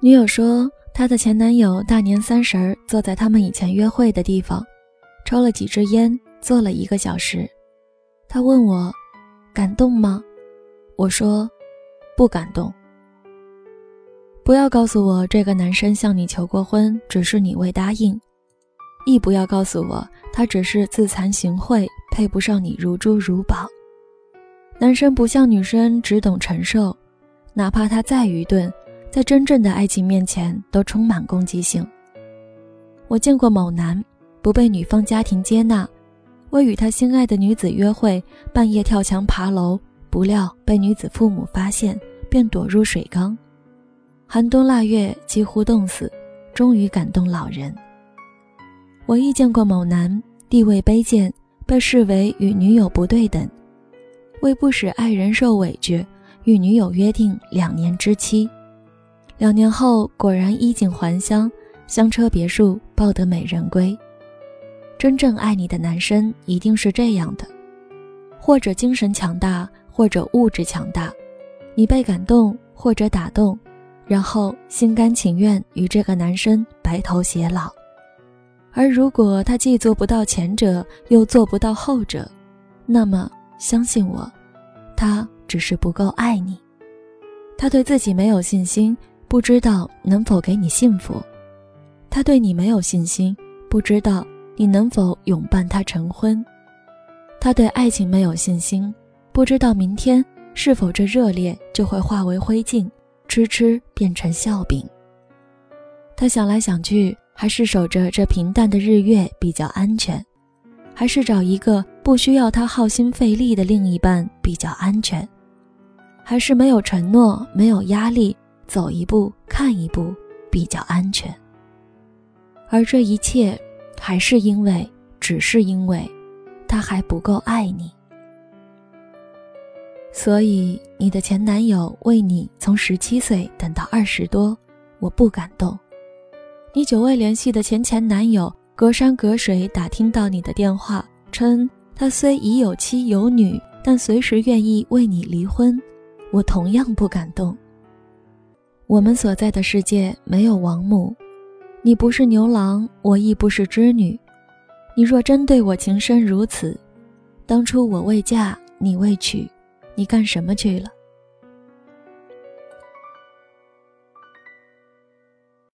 女友说，她的前男友大年三十儿坐在他们以前约会的地方，抽了几支烟，坐了一个小时。他问我，感动吗？我说，不感动。不要告诉我这个男生向你求过婚，只是你未答应；亦不要告诉我他只是自惭形秽，配不上你如珠如宝。男生不像女生只懂承受，哪怕他再愚钝，在真正的爱情面前都充满攻击性。我见过某男不被女方家庭接纳，为与他心爱的女子约会，半夜跳墙爬楼，不料被女子父母发现，便躲入水缸。寒冬腊月，几乎冻死，终于感动老人。我亦见过某男地位卑贱，被视为与女友不对等，为不使爱人受委屈，与女友约定两年之期。两年后，果然衣锦还乡，香车别墅，抱得美人归。真正爱你的男生一定是这样的，或者精神强大，或者物质强大，你被感动或者打动。然后心甘情愿与这个男生白头偕老，而如果他既做不到前者，又做不到后者，那么相信我，他只是不够爱你。他对自己没有信心，不知道能否给你幸福；他对你没有信心，不知道你能否永伴他成婚；他对爱情没有信心，不知道明天是否这热烈就会化为灰烬。痴痴变成笑柄。他想来想去，还是守着这平淡的日月比较安全，还是找一个不需要他耗心费力的另一半比较安全，还是没有承诺、没有压力，走一步看一步比较安全。而这一切，还是因为，只是因为，他还不够爱你。所以，你的前男友为你从十七岁等到二十多，我不感动。你久未联系的前前男友隔山隔水打听到你的电话，称他虽已有妻有女，但随时愿意为你离婚，我同样不感动。我们所在的世界没有王母，你不是牛郎，我亦不是织女。你若真对我情深如此，当初我未嫁，你未娶。你干什么去了？